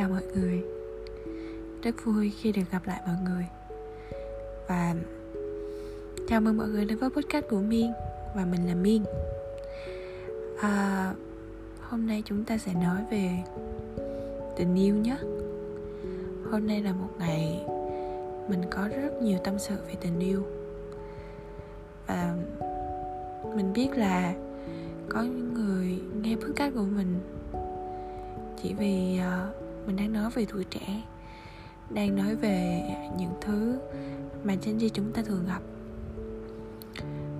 Chào mọi người. Rất vui khi được gặp lại mọi người. Và Chào mừng mọi người đến với podcast của Miên Và mình là Miên. À, Hôm nay chúng ta sẽ nói về Tình yêu nhé. Hôm nay là một ngày Mình có rất nhiều tâm sự về tình yêu. Và Mình biết là Có những người nghe podcast của mình chỉ vì uh, mình đang nói về tuổi trẻ, đang nói về những thứ mà trên di chúng ta thường gặp.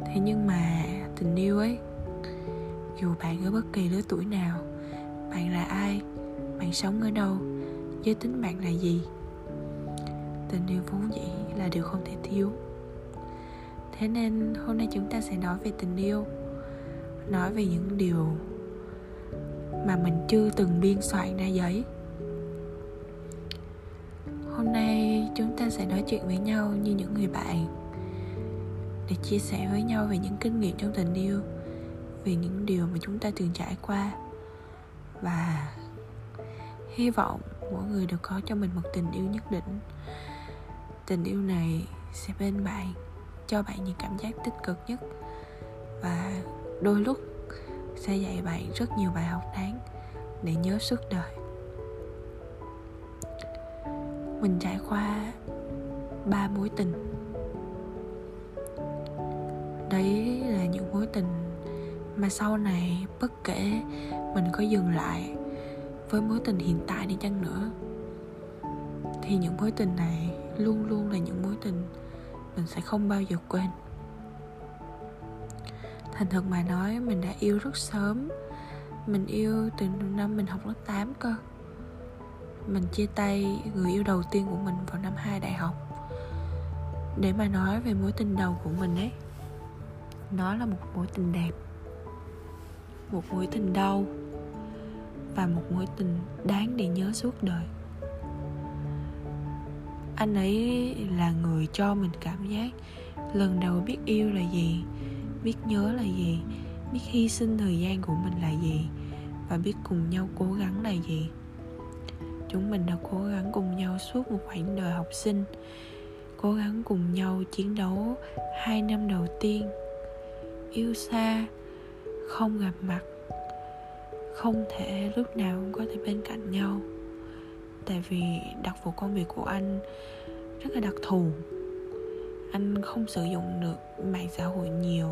Thế nhưng mà tình yêu ấy, dù bạn ở bất kỳ lứa tuổi nào, bạn là ai, bạn sống ở đâu, giới tính bạn là gì, tình yêu vốn dĩ là điều không thể thiếu. Thế nên hôm nay chúng ta sẽ nói về tình yêu, nói về những điều mà mình chưa từng biên soạn ra giấy. Sẽ nói chuyện với nhau như những người bạn, để chia sẻ với nhau về những kinh nghiệm trong tình yêu, về những điều mà chúng ta từng trải qua. Và hy vọng mỗi người đều có cho mình một tình yêu nhất định. Tình yêu này sẽ bên bạn, cho bạn những cảm giác tích cực nhất. Và đôi lúc sẽ dạy bạn rất nhiều bài học đáng để nhớ suốt đời. Mình trải qua ba mối tình. Đấy là những mối tình mà sau này bất kể mình có dừng lại với mối tình hiện tại đi chăng nữa, thì những mối tình này luôn luôn là những mối tình mình sẽ không bao giờ quên. Thành thật mà nói, mình đã yêu rất sớm. Mình yêu từ năm mình học lớp 8 cơ. Mình chia tay người yêu đầu tiên của mình vào năm 2 đại học để mà nói về mối tình đầu của mình ấy. Nó là một mối tình đẹp, một mối tình đau và một mối tình đáng để nhớ suốt đời. Anh ấy là người cho mình cảm giác lần đầu biết yêu là gì, biết nhớ là gì, biết hy sinh thời gian của mình là gì và biết cùng nhau cố gắng là gì. Chúng mình đã cố gắng cùng nhau suốt một khoảng đời học sinh cố gắng cùng nhau chiến đấu hai năm đầu tiên. Yêu xa không gặp mặt không thể lúc nào cũng có thể bên cạnh nhau. Tại vì đặc vụ công việc của anh rất là đặc thù. Anh không sử dụng được mạng xã hội nhiều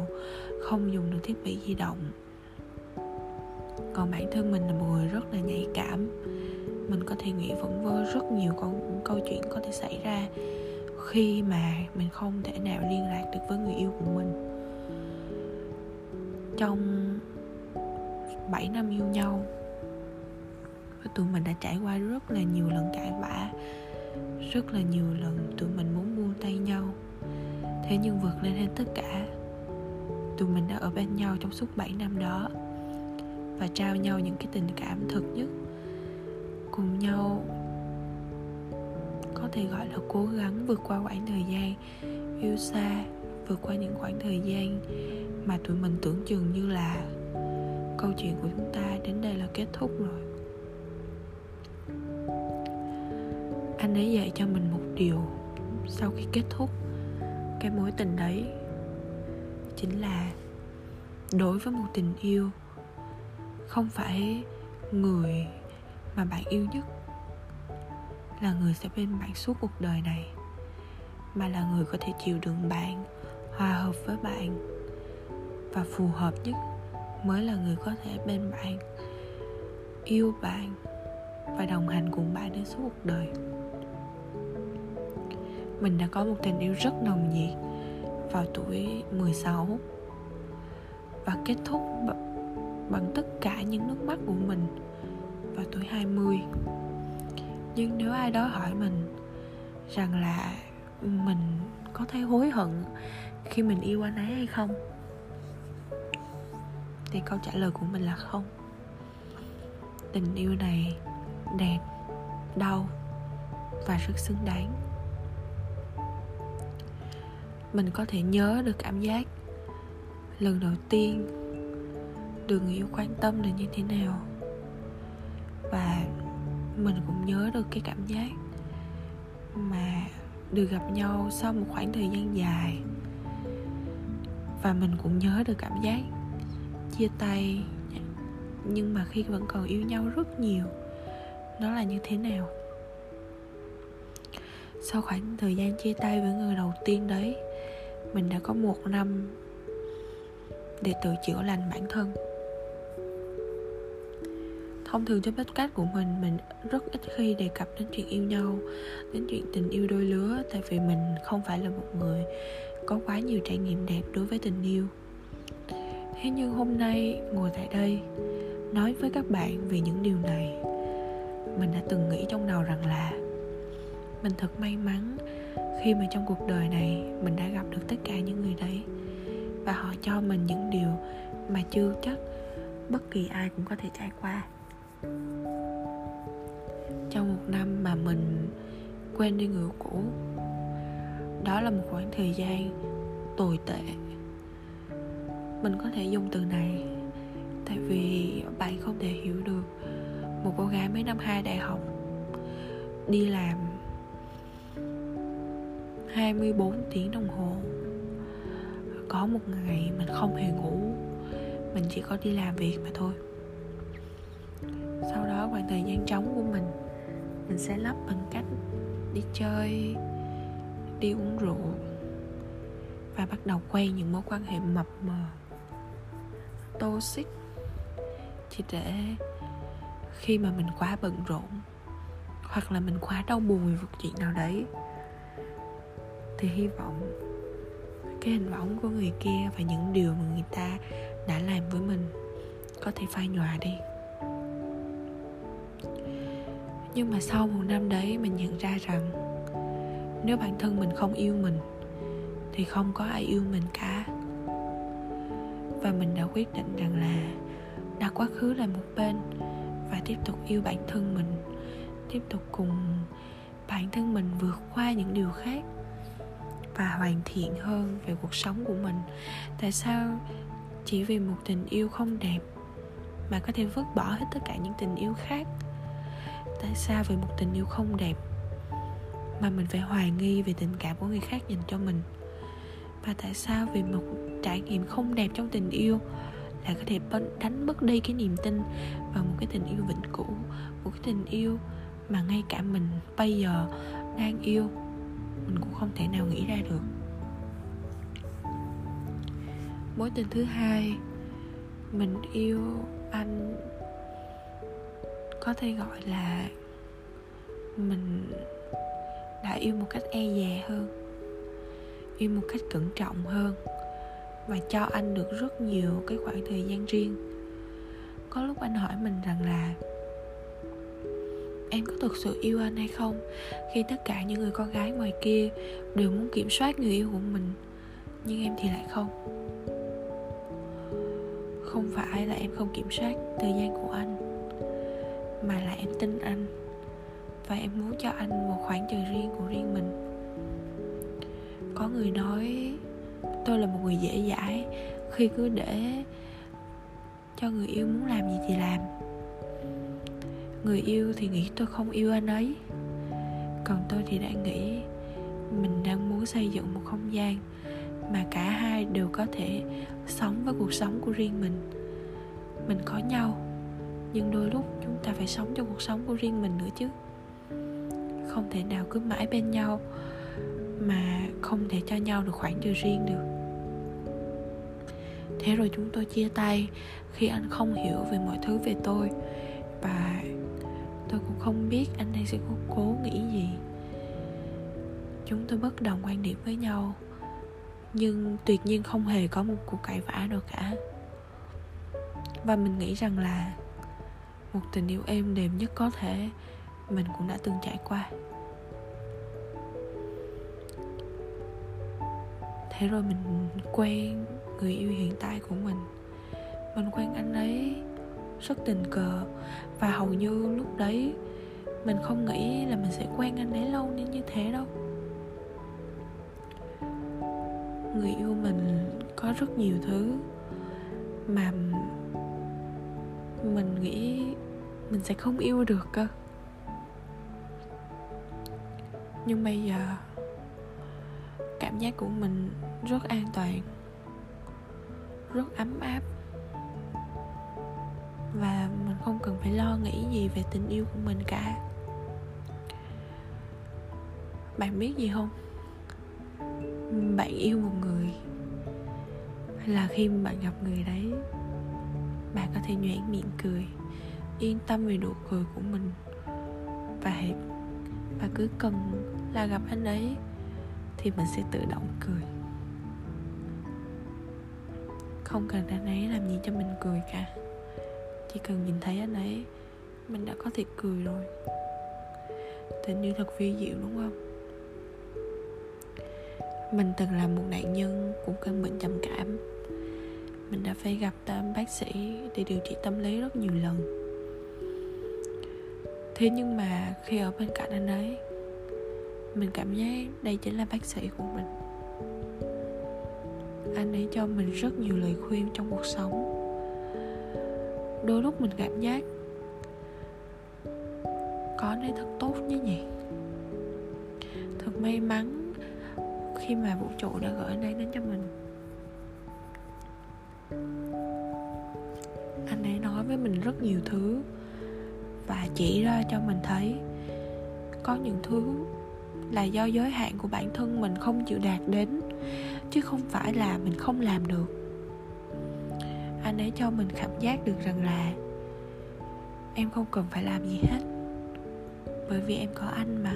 không dùng được thiết bị di động. Còn bản thân mình là một người rất là nhạy cảm. Mình có thể nghĩ vẩn vơ rất nhiều câu, câu chuyện có thể xảy ra khi mà mình không thể nào liên lạc được với người yêu của mình. Trong 7 năm yêu nhau và tụi mình đã trải qua rất là nhiều lần cãi vã, rất là nhiều lần tụi mình muốn buông tay nhau. Thế nhưng vượt lên hết tất cả, tụi mình đã ở bên nhau trong suốt 7 năm đó và trao nhau những cái tình cảm thật nhất. Cùng nhau có thể gọi là cố gắng vượt qua khoảng thời gian, yêu xa, vượt qua những khoảng thời gian mà tụi mình tưởng chừng như là câu chuyện của chúng ta đến đây là kết thúc rồi. Anh ấy dạy cho mình một điều sau khi kết thúc cái mối tình đấy, chính là đối với một tình yêu không phải người mà bạn yêu nhất là người sẽ bên bạn suốt cuộc đời này, mà là người có thể chịu đựng bạn, hòa hợp với bạn. Và phù hợp nhất mới là người có thể bên bạn yêu bạn và đồng hành cùng bạn đến suốt cuộc đời. Mình đã có một tình yêu rất nồng nhiệt vào tuổi 16 và kết thúc bằng tất cả những nước mắt của mình vào tuổi 20 nhưng nếu ai đó hỏi mình rằng là mình có thấy hối hận khi mình yêu anh ấy hay không, thì câu trả lời của mình là không. Tình yêu này đẹp, đau và rất xứng đáng. Mình có thể nhớ được cảm giác lần đầu tiên được người yêu quan tâm là như thế nào và mình cũng nhớ được cái cảm giác mà được gặp nhau sau một khoảng thời gian dài. Và mình cũng nhớ được cảm giác chia tay, nhưng mà khi vẫn còn yêu nhau rất nhiều, nó là như thế nào? Sau khoảng thời gian chia tay với người đầu tiên đấy, mình đã có một năm để tự chữa lành bản thân thông thường trên podcast của mình mình rất ít khi đề cập đến chuyện yêu nhau, đến chuyện tình yêu đôi lứa, tại vì mình không phải là một người có quá nhiều trải nghiệm đẹp đối với tình yêu. Thế nhưng hôm nay, ngồi tại đây, nói với các bạn về những điều này, mình đã từng nghĩ trong đầu rằng là mình thật may mắn khi mà trong cuộc đời này mình đã gặp được tất cả những người đấy và họ cho mình những điều mà chưa chắc bất kỳ ai cũng có thể trải qua trong một năm mà mình quen đi người cũ, đó là một khoảng thời gian tồi tệ. Mình có thể dùng từ này, tại vì bạn không thể hiểu được một cô gái mấy năm hai đại học đi làm 24 tiếng đồng hồ. Có một ngày mình không hề ngủ, mình chỉ có đi làm việc mà thôi sau đó khoảng thời gian trống của mình mình sẽ lấp bằng cách đi chơi, đi uống rượu và bắt đầu quay những mối quan hệ mập mờ, toxic. Chỉ để khi mà mình quá bận rộn hoặc là mình quá đau buồn vì một chuyện nào đấy, thì hy vọng cái hình bóng của người kia và những điều mà người ta đã làm với mình có thể phai nhòa đi nhưng mà sau một năm đấy mình nhận ra rằng, nếu bản thân mình không yêu mình, thì không có ai yêu mình cả. Và mình đã quyết định rằng là đặt quá khứ là một bên và tiếp tục yêu bản thân mình, tiếp tục cùng bản thân mình vượt qua những điều khác và hoàn thiện hơn về cuộc sống của mình. Tại sao chỉ vì một tình yêu không đẹp mà có thể vứt bỏ hết tất cả những tình yêu khác? Tại sao vì một tình yêu không đẹp, mà mình phải hoài nghi về tình cảm của người khác dành cho mình? Và tại sao vì một trải nghiệm không đẹp trong tình yêu lại có thể đánh mất đi cái niềm tin vào một cái tình yêu vĩnh cửu, một cái tình yêu mà ngay cả mình bây giờ đang yêu, mình cũng không thể nào nghĩ ra được? Mối tình thứ hai, mình yêu anh có thể gọi là mình đã yêu một cách e dè hơn, yêu một cách cẩn trọng hơn và cho anh được rất nhiều cái khoảng thời gian riêng. Có lúc anh hỏi mình rằng là em có thực sự yêu anh hay không? Khi tất cả những người con gái ngoài kia đều muốn kiểm soát người yêu của mình, nhưng em thì lại không. Không phải là em không kiểm soát thời gian của anh mà là em tin anh. Và em muốn cho anh một khoảng trời riêng của riêng mình. Có người nói, tôi là một người dễ dãi. Khi cứ để cho người yêu muốn làm gì thì làm. Người yêu thì nghĩ, tôi không yêu anh ấy. Còn tôi thì đã nghĩ, mình đang muốn xây dựng một không gian mà cả hai đều có thể sống với cuộc sống của riêng mình. Mình có nhau nhưng đôi lúc chúng ta phải sống trong cuộc sống của riêng mình nữa chứ. Không thể nào cứ mãi bên nhau mà không thể cho nhau được khoảng trời riêng được. Thế rồi chúng tôi chia tay khi anh không hiểu về mọi thứ về tôi. Và tôi cũng không biết anh ấy sẽ cố nghĩ gì. Chúng tôi bất đồng quan điểm với nhau, nhưng tuyệt nhiên không hề có một cuộc cãi vã nào cả. Và mình nghĩ rằng là một tình yêu êm đềm nhất có thể. Mình cũng đã từng trải qua. Thế rồi mình quen người yêu hiện tại của mình. Mình quen anh ấy rất tình cờ và hầu như lúc đấy mình không nghĩ là mình sẽ quen anh ấy lâu đến như thế đâu. Người yêu mình có rất nhiều thứ mà mình nghĩ mình sẽ không yêu được cơ. Nhưng bây giờ, cảm giác của mình rất an toàn, rất ấm áp. Và mình không cần phải lo nghĩ gì về tình yêu của mình cả. Bạn biết gì không? Bạn yêu một người là khi bạn gặp người đấy bạn có thể nhoẻn miệng cười, yên tâm về nụ cười của mình. Và và cứ cần là gặp anh ấy thì mình sẽ tự động cười. Không cần anh ấy làm gì cho mình cười cả. Chỉ cần nhìn thấy anh ấy, mình đã có thể cười rồi. Tình yêu thật vi diệu, đúng không? Mình từng là một nạn nhân của căn bệnh trầm cảm mình đã phải gặp bác sĩ để điều trị tâm lý rất nhiều lần. Thế nhưng mà khi ở bên cạnh anh ấy, mình cảm giác đây chính là bác sĩ của mình. Anh ấy cho mình rất nhiều lời khuyên trong cuộc sống. Đôi lúc mình cảm giác có anh ấy thật tốt như nhỉ. Thật may mắn khi mà vũ trụ đã gửi anh ấy đến cho mình. Và chỉ ra cho mình thấy. Có những thứ là do giới hạn của bản thân mình không chịu đạt đến, chứ không phải là mình không làm được. Anh ấy cho mình cảm giác được rằng là em không cần phải làm gì hết, bởi vì em có anh mà.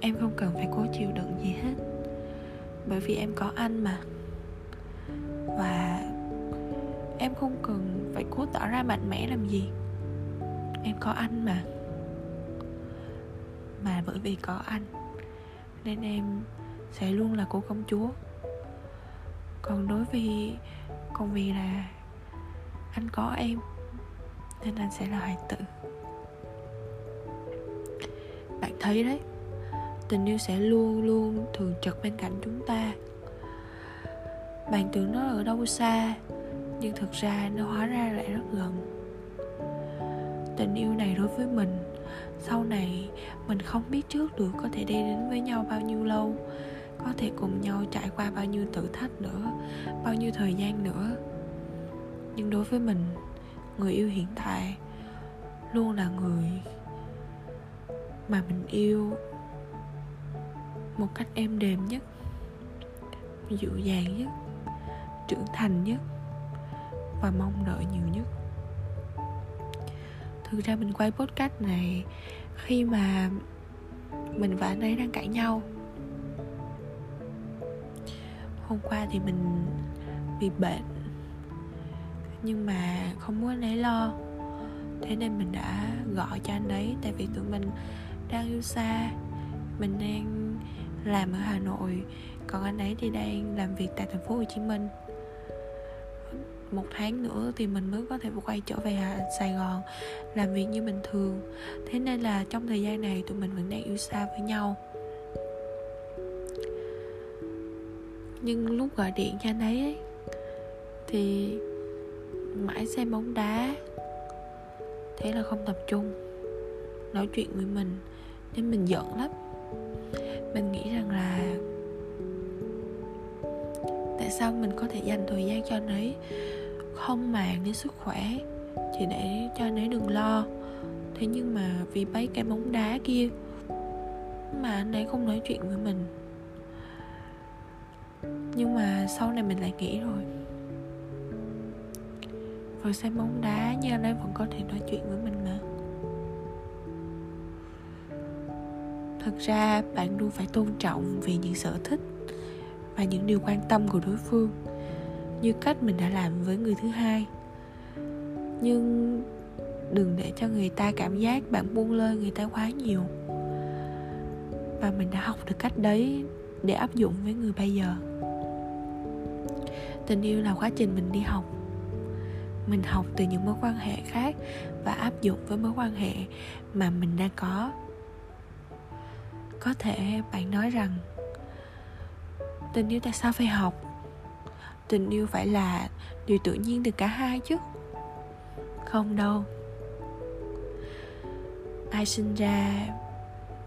Em không cần phải cố chịu đựng gì hết, bởi vì em có anh mà. Và em không cần phải cố tỏ ra mạnh mẽ làm gì em có anh mà. Mà bởi vì có anh nên em sẽ luôn là cô công chúa. Còn đối với, còn vì là anh có em, nên anh sẽ là hoàng tử. Bạn thấy đấy, tình yêu sẽ luôn luôn thường trực bên cạnh chúng ta. Bạn tưởng nó ở đâu xa, nhưng thực ra nó hóa ra lại rất gần tình yêu này đối với mình. Sau này, mình không biết trước được có thể đi đến với nhau bao nhiêu lâu, có thể cùng nhau trải qua bao nhiêu thử thách nữa, bao nhiêu thời gian nữa. Nhưng đối với mình, người yêu hiện tại luôn là người mà mình yêu một cách êm đềm nhất, dịu dàng nhất, trưởng thành nhất và mong đợi nhiều nhất thực ra mình quay podcast này, khi mà mình và anh ấy đang cãi nhau. Hôm qua thì mình bị bệnh, nhưng mà không muốn anh ấy lo. Thế nên mình đã gọi cho anh ấy, tại vì tụi mình đang yêu xa, mình đang làm ở hà nội, còn anh ấy thì đang làm việc tại thành phố hồ chí minh một tháng nữa thì mình mới có thể quay trở về Sài Gòn làm việc như bình thường. Thế nên là trong thời gian này tụi mình vẫn đang yêu xa với nhau. Nhưng lúc gọi điện cho anh ấy, thì mãi xem bóng đá thế là không tập trung nói chuyện với mình nên mình giận lắm. Mình nghĩ rằng là tại sao mình có thể dành thời gian cho anh ấy? Không màng đến sức khỏe, chỉ để cho anh ấy đừng lo. Thế nhưng mà vì mấy cái bóng đá kia mà anh ấy không nói chuyện với mình. Nhưng mà sau này mình lại nghĩ rồi. Vừa xem bóng đá nhưng anh ấy vẫn có thể nói chuyện với mình mà. Thực ra bạn luôn phải tôn trọng vì những sở thích và những điều quan tâm của đối phương như cách mình đã làm với người thứ hai. Nhưng đừng để cho người ta cảm giác bạn buông lơi người ta quá nhiều. Và mình đã học được cách đấy để áp dụng với người bây giờ. Tình yêu là quá trình mình đi học. Mình học từ những mối quan hệ khác và áp dụng với mối quan hệ mà mình đang có. Có thể bạn nói rằng, tình yêu tại sao phải học? Tình yêu phải là điều tự nhiên từ cả hai chứ. Không đâu. Ai sinh ra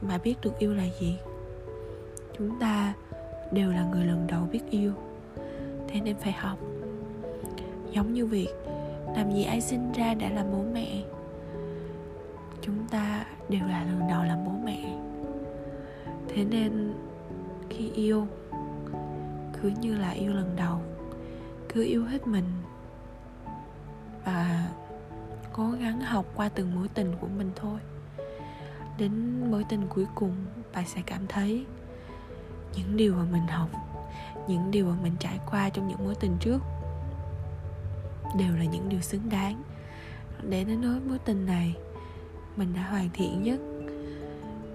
mà biết được yêu là gì? Chúng ta đều là người lần đầu biết yêu, thế nên phải học. Giống như việc làm gì ai sinh ra đã là bố mẹ, chúng ta đều là lần đầu làm bố mẹ. Thế nên khi yêu, cứ như là yêu lần đầu cứ yêu hết mình. Và cố gắng học qua từng mối tình của mình thôi. Đến mối tình cuối cùng, bạn sẽ cảm thấy những điều mà mình học, những điều mà mình trải qua trong những mối tình trước đều là những điều xứng đáng. Để đến nối mối tình này, mình đã hoàn thiện nhất,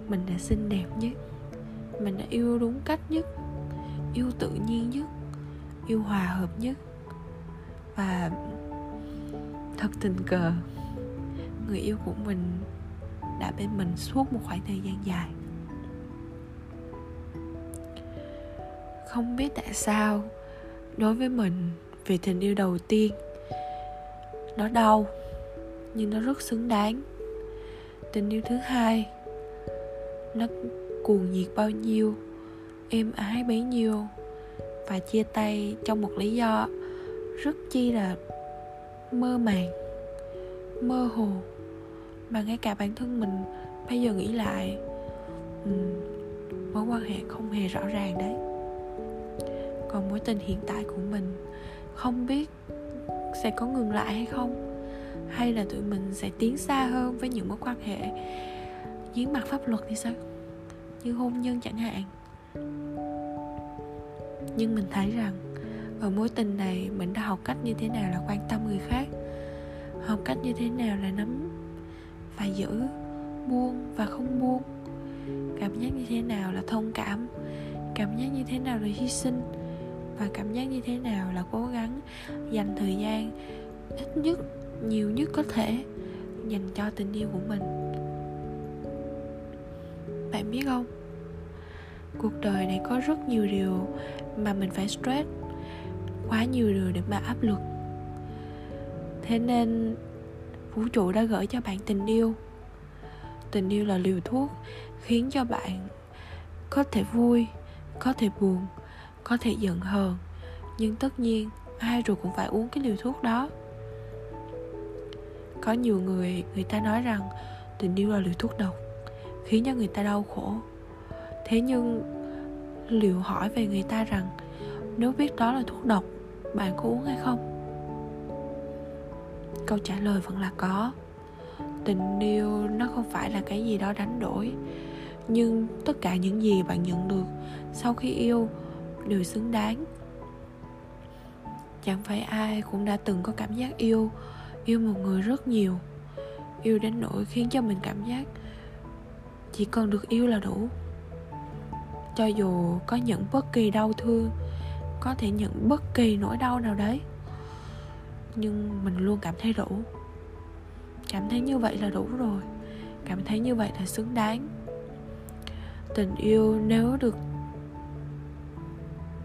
mình đã xinh đẹp nhất, mình đã yêu đúng cách nhất, yêu tự nhiên nhất yêu hòa hợp nhất. Và thật tình cờ, người yêu của mình đã bên mình suốt một khoảng thời gian dài. Không biết tại sao, đối với mình về tình yêu đầu tiên, nó đau, nhưng nó rất xứng đáng. Tình yêu thứ hai, nó cuồng nhiệt bao nhiêu, êm ái bấy nhiêu và chia tay trong một lý do rất chi là mơ màng, mơ hồ. Mà ngay cả bản thân mình bây giờ nghĩ lại mối quan hệ không hề rõ ràng đấy. Còn mối tình hiện tại của mình, không biết sẽ có ngừng lại hay không, hay là tụi mình sẽ tiến xa hơn với những mối quan hệ dưới mặt pháp luật thì sao? Như hôn nhân chẳng hạn nhưng mình thấy rằng, ở mối tình này, mình đã học cách như thế nào là quan tâm người khác. Học cách như thế nào là nắm và giữ buông và không buông. Cảm giác như thế nào là thông cảm. Cảm giác như thế nào là hy sinh. Và cảm giác như thế nào là cố gắng dành thời gian ít nhất, nhiều nhất có thể dành cho tình yêu của mình. Bạn biết không? Cuộc đời này có rất nhiều điều mà mình phải stress, quá nhiều điều để mà áp lực. Thế nên, vũ trụ đã gửi cho bạn tình yêu. Tình yêu là liều thuốc khiến cho bạn có thể vui, có thể buồn, có thể giận hờn. Nhưng tất nhiên, ai rồi cũng phải uống cái liều thuốc đó. Có nhiều người người ta nói rằng tình yêu là liều thuốc độc, khiến cho người ta đau khổ thế nhưng, liệu hỏi về người ta rằng, nếu biết đó là thuốc độc, bạn có uống hay không? Câu trả lời vẫn là có. Tình yêu nó không phải là cái gì đó đánh đổi, nhưng tất cả những gì bạn nhận được sau khi yêu đều xứng đáng. Chẳng phải ai cũng đã từng có cảm giác yêu yêu một người rất nhiều. Yêu đến nỗi khiến cho mình cảm giác chỉ cần được yêu là đủ cho dù có những bất kỳ đau thương, có thể những bất kỳ nỗi đau nào đấy, nhưng mình luôn cảm thấy đủ. Cảm thấy như vậy là đủ rồi. Cảm thấy như vậy là xứng đáng. Tình yêu nếu được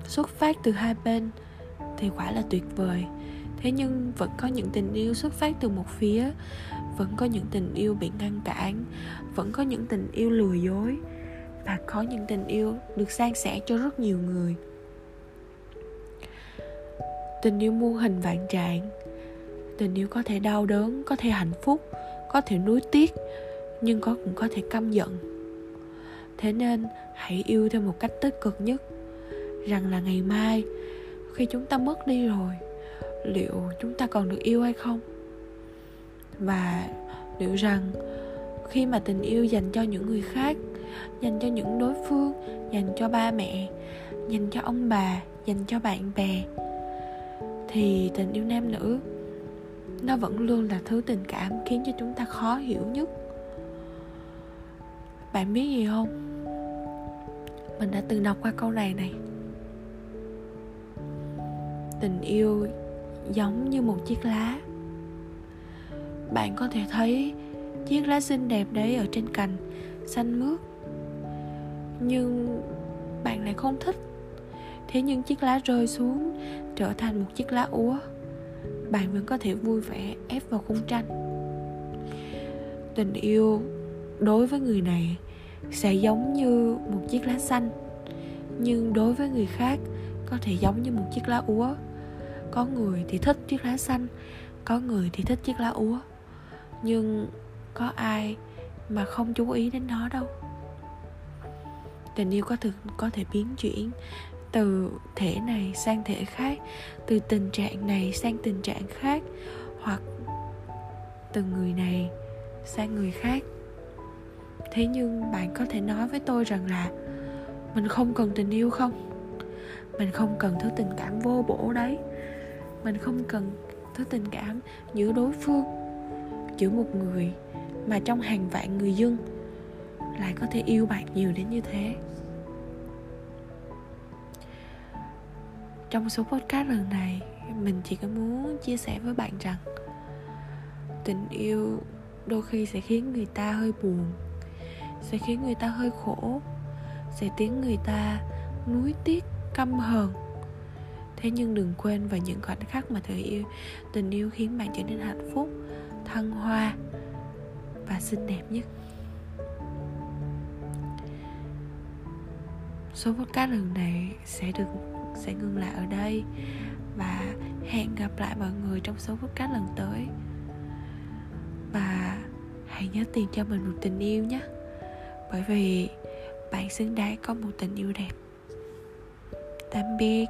xuất phát từ hai bên thì quả là tuyệt vời. Thế nhưng vẫn có những tình yêu xuất phát từ một phía, vẫn có những tình yêu bị ngăn cản, vẫn có những tình yêu lừa dối và có những tình yêu được san sẻ cho rất nhiều người. Tình yêu muôn hình vạn trạng. Tình yêu có thể đau đớn, có thể hạnh phúc, có thể nuối tiếc, nhưng có cũng có thể căm giận. Thế nên, hãy yêu theo một cách tích cực nhất. Rằng là ngày mai, khi chúng ta mất đi rồi, liệu chúng ta còn được yêu hay không? Và liệu rằng, khi mà tình yêu dành cho những người khác dành cho những đối phương, dành cho ba mẹ, dành cho ông bà, dành cho bạn bè. Thì tình yêu nam nữ, nó vẫn luôn là thứ tình cảm khiến cho chúng ta khó hiểu nhất. Bạn biết gì không? Mình đã từng đọc qua câu này này. Tình yêu giống như một chiếc lá. Bạn có thể thấy chiếc lá xinh đẹp đấy ở trên cành, xanh mướt nhưng bạn lại không thích. Thế nhưng chiếc lá rơi xuống, trở thành một chiếc lá úa. Bạn vẫn có thể vui vẻ ép vào khung tranh. Tình yêu đối với người này sẽ giống như một chiếc lá xanh, nhưng đối với người khác có thể giống như một chiếc lá úa. Có người thì thích chiếc lá xanh, có người thì thích chiếc lá úa. Nhưng có ai mà không chú ý đến nó đâu? Tình yêu có thực, có thể biến chuyển từ thể này sang thể khác, từ tình trạng này sang tình trạng khác, hoặc từ người này sang người khác. Thế nhưng bạn có thể nói với tôi rằng là mình không cần tình yêu không? Mình không cần thứ tình cảm vô bổ đấy. Mình không cần thứ tình cảm giữa đối phương, giữa một người mà trong hàng vạn người dân lại có thể yêu bạn nhiều đến như thế. Trong số podcast lần này, mình chỉ có muốn chia sẻ với bạn rằng, tình yêu đôi khi sẽ khiến người ta hơi buồn, sẽ khiến người ta hơi khổ, sẽ khiến người ta nuối tiếc, căm hờn. Thế nhưng đừng quên vào những khoảnh khắc mà thời yêu, tình yêu khiến bạn trở nên hạnh phúc, thăng hoa và xinh đẹp nhất. Số podcast lần này sẽ được sẽ ngừng lại ở đây. Và hẹn gặp lại mọi người trong số podcast lần tới. Và hãy nhớ tìm cho mình một tình yêu nhé. Bởi vì bạn xứng đáng có một tình yêu đẹp. Tạm biệt.